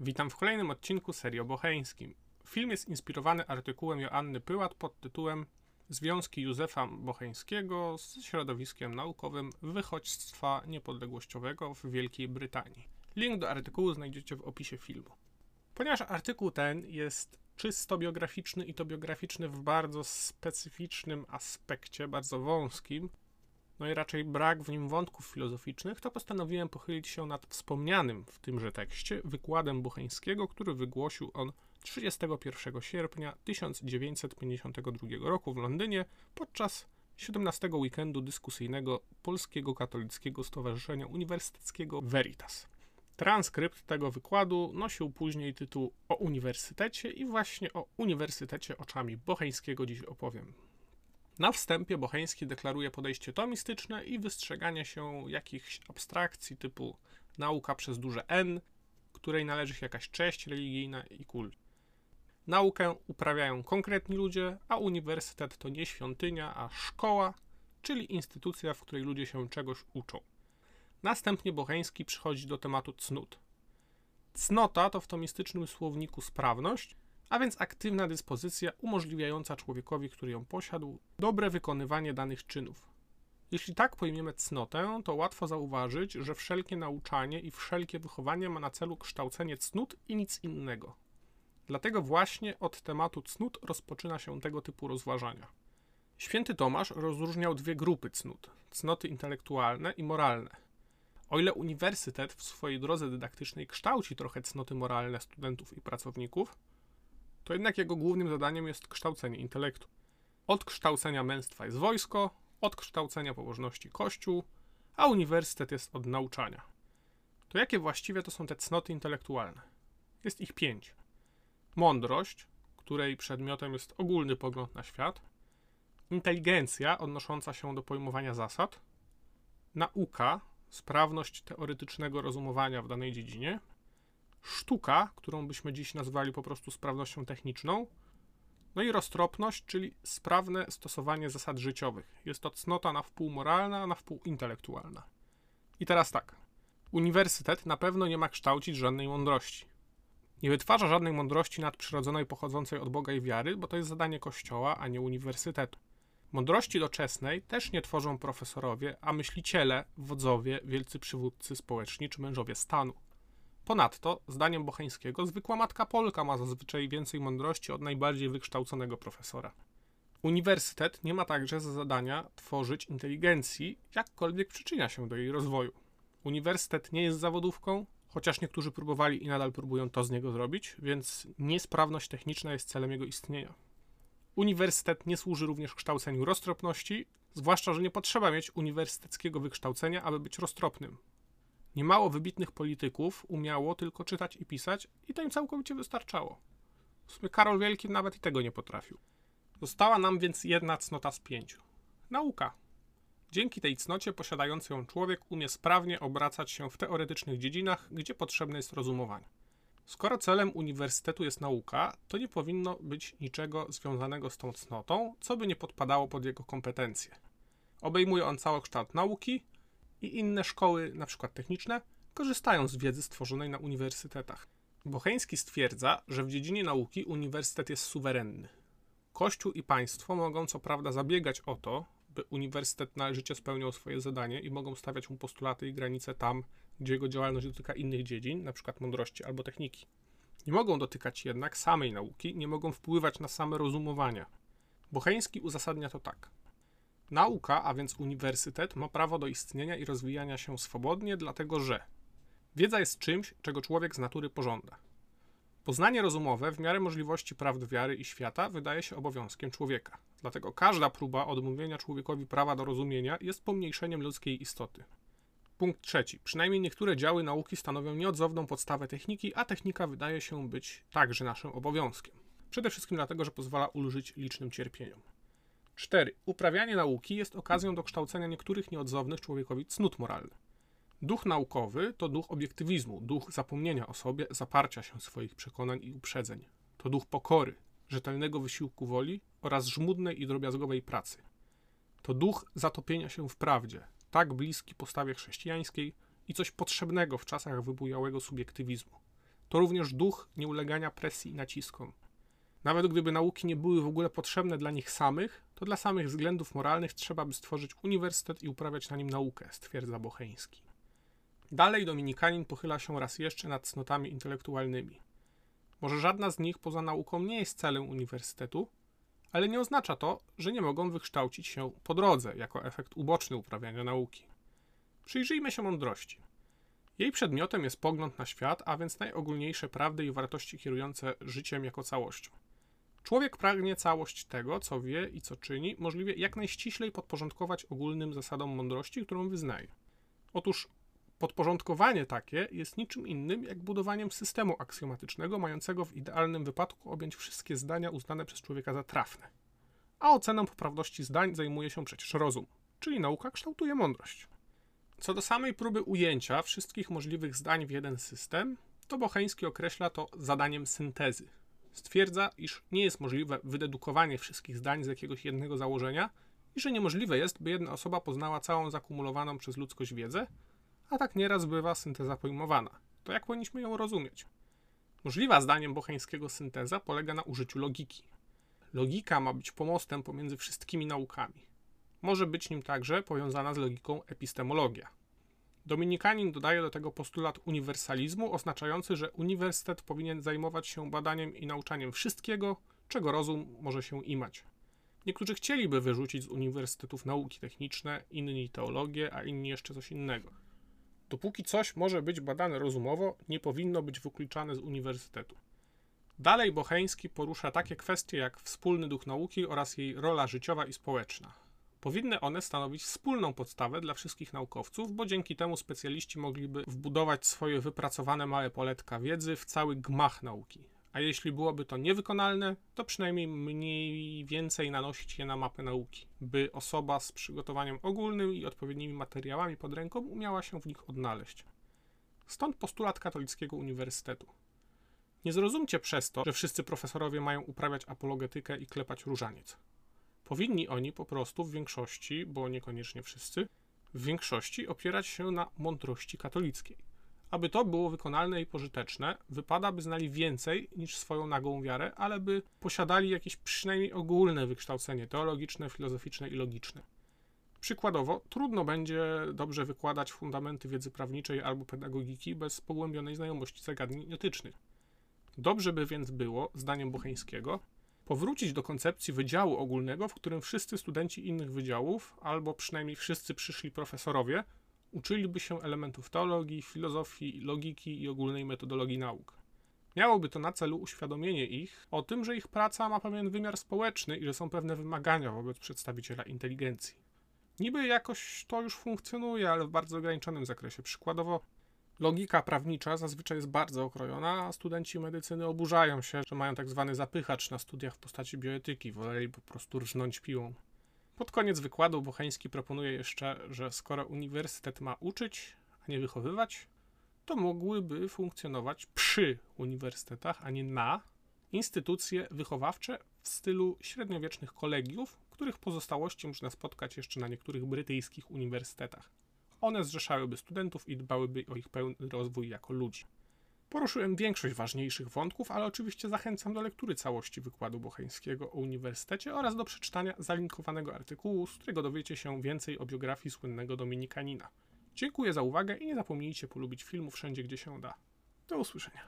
Witam w kolejnym odcinku serii o Bocheńskim. Film jest inspirowany artykułem Joanny Pyłat pod tytułem Związki Józefa Bocheńskiego z środowiskiem naukowym wychodźstwa niepodległościowego w Wielkiej Brytanii. Link do artykułu znajdziecie w opisie filmu. Ponieważ artykuł ten jest czysto biograficzny i to biograficzny w bardzo specyficznym aspekcie, bardzo wąskim, no i raczej brak w nim wątków filozoficznych, to postanowiłem pochylić się nad wspomnianym w tymże tekście wykładem Bucheńskiego, który wygłosił on 31 sierpnia 1952 roku w Londynie podczas 17 weekendu dyskusyjnego Polskiego Katolickiego Stowarzyszenia Uniwersyteckiego Veritas. Transkrypt tego wykładu nosił później tytuł O Uniwersytecie i właśnie o Uniwersytecie oczami Bocheńskiego dziś opowiem. Na wstępie Bocheński deklaruje podejście tomistyczne i wystrzeganie się jakichś abstrakcji typu nauka przez duże N, której należy się jakaś cześć religijna i kult. Naukę uprawiają konkretni ludzie, a uniwersytet to nie świątynia, a szkoła, czyli instytucja, w której ludzie się czegoś uczą. Następnie Bocheński przychodzi do tematu cnót. Cnota to w tomistycznym słowniku sprawność, a więc aktywna dyspozycja umożliwiająca człowiekowi, który ją posiadł, dobre wykonywanie danych czynów. Jeśli tak pojmiemy cnotę, to łatwo zauważyć, że wszelkie nauczanie i wszelkie wychowanie ma na celu kształcenie cnót i nic innego. Dlatego właśnie od tematu cnót rozpoczyna się tego typu rozważania. Święty Tomasz rozróżniał dwie grupy cnót: cnoty intelektualne i moralne. O ile uniwersytet w swojej drodze dydaktycznej kształci trochę cnoty moralne studentów i pracowników, to jednak jego głównym zadaniem jest kształcenie intelektu. Od kształcenia męstwa jest wojsko, od kształcenia pobożności kościół, a uniwersytet jest od nauczania. To jakie właściwie to są te cnoty intelektualne? Jest ich pięć. Mądrość, której przedmiotem jest ogólny pogląd na świat, inteligencja odnosząca się do pojmowania zasad, nauka, sprawność teoretycznego rozumowania w danej dziedzinie, sztuka, którą byśmy dziś nazwali po prostu sprawnością techniczną, no i roztropność, czyli sprawne stosowanie zasad życiowych. Jest to cnota na wpół moralna, na wpół intelektualna. I teraz tak. Uniwersytet na pewno nie ma kształcić żadnej mądrości. Nie wytwarza żadnej mądrości nadprzyrodzonej pochodzącej od Boga i wiary, bo to jest zadanie Kościoła, a nie uniwersytetu. Mądrości doczesnej też nie tworzą profesorowie, a myśliciele, wodzowie, wielcy przywódcy społeczni czy mężowie stanu. Ponadto, zdaniem Bocheńskiego, zwykła matka Polka ma zazwyczaj więcej mądrości od najbardziej wykształconego profesora. Uniwersytet nie ma także za zadania tworzyć inteligencji, jakkolwiek przyczynia się do jej rozwoju. Uniwersytet nie jest zawodówką, chociaż niektórzy próbowali i nadal próbują to z niego zrobić, więc niesprawność techniczna jest celem jego istnienia. Uniwersytet nie służy również kształceniu roztropności, zwłaszcza, że nie potrzeba mieć uniwersyteckiego wykształcenia, aby być roztropnym. Niemało wybitnych polityków umiało tylko czytać i pisać, i to im całkowicie wystarczało. W sumie Karol Wielki nawet i tego nie potrafił. Została nam więc jedna cnota z pięciu nauka. Dzięki tej cnocie posiadający ją człowiek umie sprawnie obracać się w teoretycznych dziedzinach, gdzie potrzebne jest rozumowanie. Skoro celem uniwersytetu jest nauka, to nie powinno być niczego związanego z tą cnotą, co by nie podpadało pod jego kompetencje. Obejmuje on całokształt nauki, i inne szkoły, np. techniczne, korzystają z wiedzy stworzonej na uniwersytetach. Bocheński stwierdza, że w dziedzinie nauki uniwersytet jest suwerenny. Kościół i państwo mogą co prawda zabiegać o to, by uniwersytet należycie spełniał swoje zadanie i mogą stawiać mu postulaty i granice tam, gdzie jego działalność dotyka innych dziedzin, np. mądrości albo techniki. Nie mogą dotykać jednak samej nauki, nie mogą wpływać na same rozumowania. Bocheński uzasadnia to tak. Nauka, a więc uniwersytet, ma prawo do istnienia i rozwijania się swobodnie, dlatego że wiedza jest czymś, czego człowiek z natury pożąda. Poznanie rozumowe w miarę możliwości prawd wiary i świata wydaje się obowiązkiem człowieka. Dlatego każda próba odmówienia człowiekowi prawa do rozumienia jest pomniejszeniem ludzkiej istoty. Punkt trzeci. Przynajmniej niektóre działy nauki stanowią nieodzowną podstawę techniki, a technika wydaje się być także naszym obowiązkiem. Przede wszystkim dlatego, że pozwala ulżyć licznym cierpieniom. 4. Uprawianie nauki jest okazją do kształcenia niektórych nieodzownych człowiekowi cnót moralnych. Duch naukowy to duch obiektywizmu, duch zapomnienia o sobie, zaparcia się swoich przekonań i uprzedzeń. To duch pokory, rzetelnego wysiłku woli oraz żmudnej i drobiazgowej pracy. To duch zatopienia się w prawdzie, tak bliski postawie chrześcijańskiej i coś potrzebnego w czasach wybujałego subiektywizmu. to również duch nieulegania presji i naciskom. Nawet gdyby nauki nie były w ogóle potrzebne dla nich samych, to dla samych względów moralnych trzeba by stworzyć uniwersytet i uprawiać na nim naukę, stwierdza Bocheński. Dalej Dominikanin pochyla się raz jeszcze nad cnotami intelektualnymi. Może żadna z nich poza nauką nie jest celem uniwersytetu, ale nie oznacza to, że nie mogą wykształcić się po drodze jako efekt uboczny uprawiania nauki. Przyjrzyjmy się mądrości. Jej przedmiotem jest pogląd na świat, a więc najogólniejsze prawdy i wartości kierujące życiem jako całością. Człowiek pragnie całość tego, co wie i co czyni, możliwie jak najściślej podporządkować ogólnym zasadom mądrości, którą wyznaje. Otóż podporządkowanie takie jest niczym innym jak budowaniem systemu aksjomatycznego, mającego w idealnym wypadku objąć wszystkie zdania uznane przez człowieka za trafne. A oceną poprawności zdań zajmuje się przecież rozum, czyli nauka kształtuje mądrość. Co do samej próby ujęcia wszystkich możliwych zdań w jeden system, to Bocheński określa to zadaniem syntezy. Stwierdza, iż nie jest możliwe wydedukowanie wszystkich zdań z jakiegoś jednego założenia i że niemożliwe jest, by jedna osoba poznała całą zakumulowaną przez ludzkość wiedzę, a tak nieraz bywa synteza pojmowana. To jak powinniśmy ją rozumieć? Możliwa zdaniem Bocheńskiego synteza polega na użyciu logiki. Logika ma być pomostem pomiędzy wszystkimi naukami. Może być nim także powiązana z logiką epistemologia. Dominikanin dodaje do tego postulat uniwersalizmu, oznaczający, że uniwersytet powinien zajmować się badaniem i nauczaniem wszystkiego, czego rozum może się imać. Niektórzy chcieliby wyrzucić z uniwersytetów nauki techniczne, inni teologię, a inni jeszcze coś innego. Dopóki coś może być badane rozumowo, nie powinno być wykluczane z uniwersytetu. Dalej Bocheński porusza takie kwestie jak wspólny duch nauki oraz jej rola życiowa i społeczna. Powinny one stanowić wspólną podstawę dla wszystkich naukowców, bo dzięki temu specjaliści mogliby wbudować swoje wypracowane małe poletka wiedzy w cały gmach nauki. A jeśli byłoby to niewykonalne, to przynajmniej mniej więcej nanosić je na mapę nauki, by osoba z przygotowaniem ogólnym i odpowiednimi materiałami pod ręką umiała się w nich odnaleźć. Stąd postulat katolickiego uniwersytetu. Nie zrozumcie przez to, że wszyscy profesorowie mają uprawiać apologetykę i klepać różaniec. Powinni oni po prostu w większości, bo niekoniecznie wszyscy, w większości opierać się na mądrości katolickiej. Aby to było wykonalne i pożyteczne, wypada, by znali więcej niż swoją nagłą wiarę, ale by posiadali jakieś przynajmniej ogólne wykształcenie teologiczne, filozoficzne i logiczne. Przykładowo, trudno będzie dobrze wykładać fundamenty wiedzy prawniczej albo pedagogiki bez pogłębionej znajomości zagadnień etycznych. Dobrze by więc było, zdaniem Bocheńskiego, powrócić do koncepcji wydziału ogólnego, w którym wszyscy studenci innych wydziałów, albo przynajmniej wszyscy przyszli profesorowie, uczyliby się elementów teologii, filozofii, logiki i ogólnej metodologii nauk. Miałoby to na celu uświadomienie ich o tym, że ich praca ma pewien wymiar społeczny i że są pewne wymagania wobec przedstawiciela inteligencji. Niby jakoś to już funkcjonuje, ale w bardzo ograniczonym zakresie. Przykładowo, logika prawnicza zazwyczaj jest bardzo okrojona, a studenci medycyny oburzają się, że mają tak zwany zapychacz na studiach w postaci bioetyki, woleli po prostu rżnąć piłą. Pod koniec wykładu Bocheński proponuje jeszcze, że skoro uniwersytet ma uczyć, a nie wychowywać, to mogłyby funkcjonować przy uniwersytetach, a nie na instytucje wychowawcze w stylu średniowiecznych kolegiów, których pozostałości można spotkać jeszcze na niektórych brytyjskich uniwersytetach. One zrzeszałyby studentów i dbałyby o ich pełny rozwój jako ludzi. Poruszyłem większość ważniejszych wątków, ale oczywiście zachęcam do lektury całości wykładu Bocheńskiego o uniwersytecie oraz do przeczytania zalinkowanego artykułu, z którego dowiecie się więcej o biografii słynnego Dominikanina. Dziękuję za uwagę i nie zapomnijcie polubić filmu wszędzie, gdzie się da. Do usłyszenia.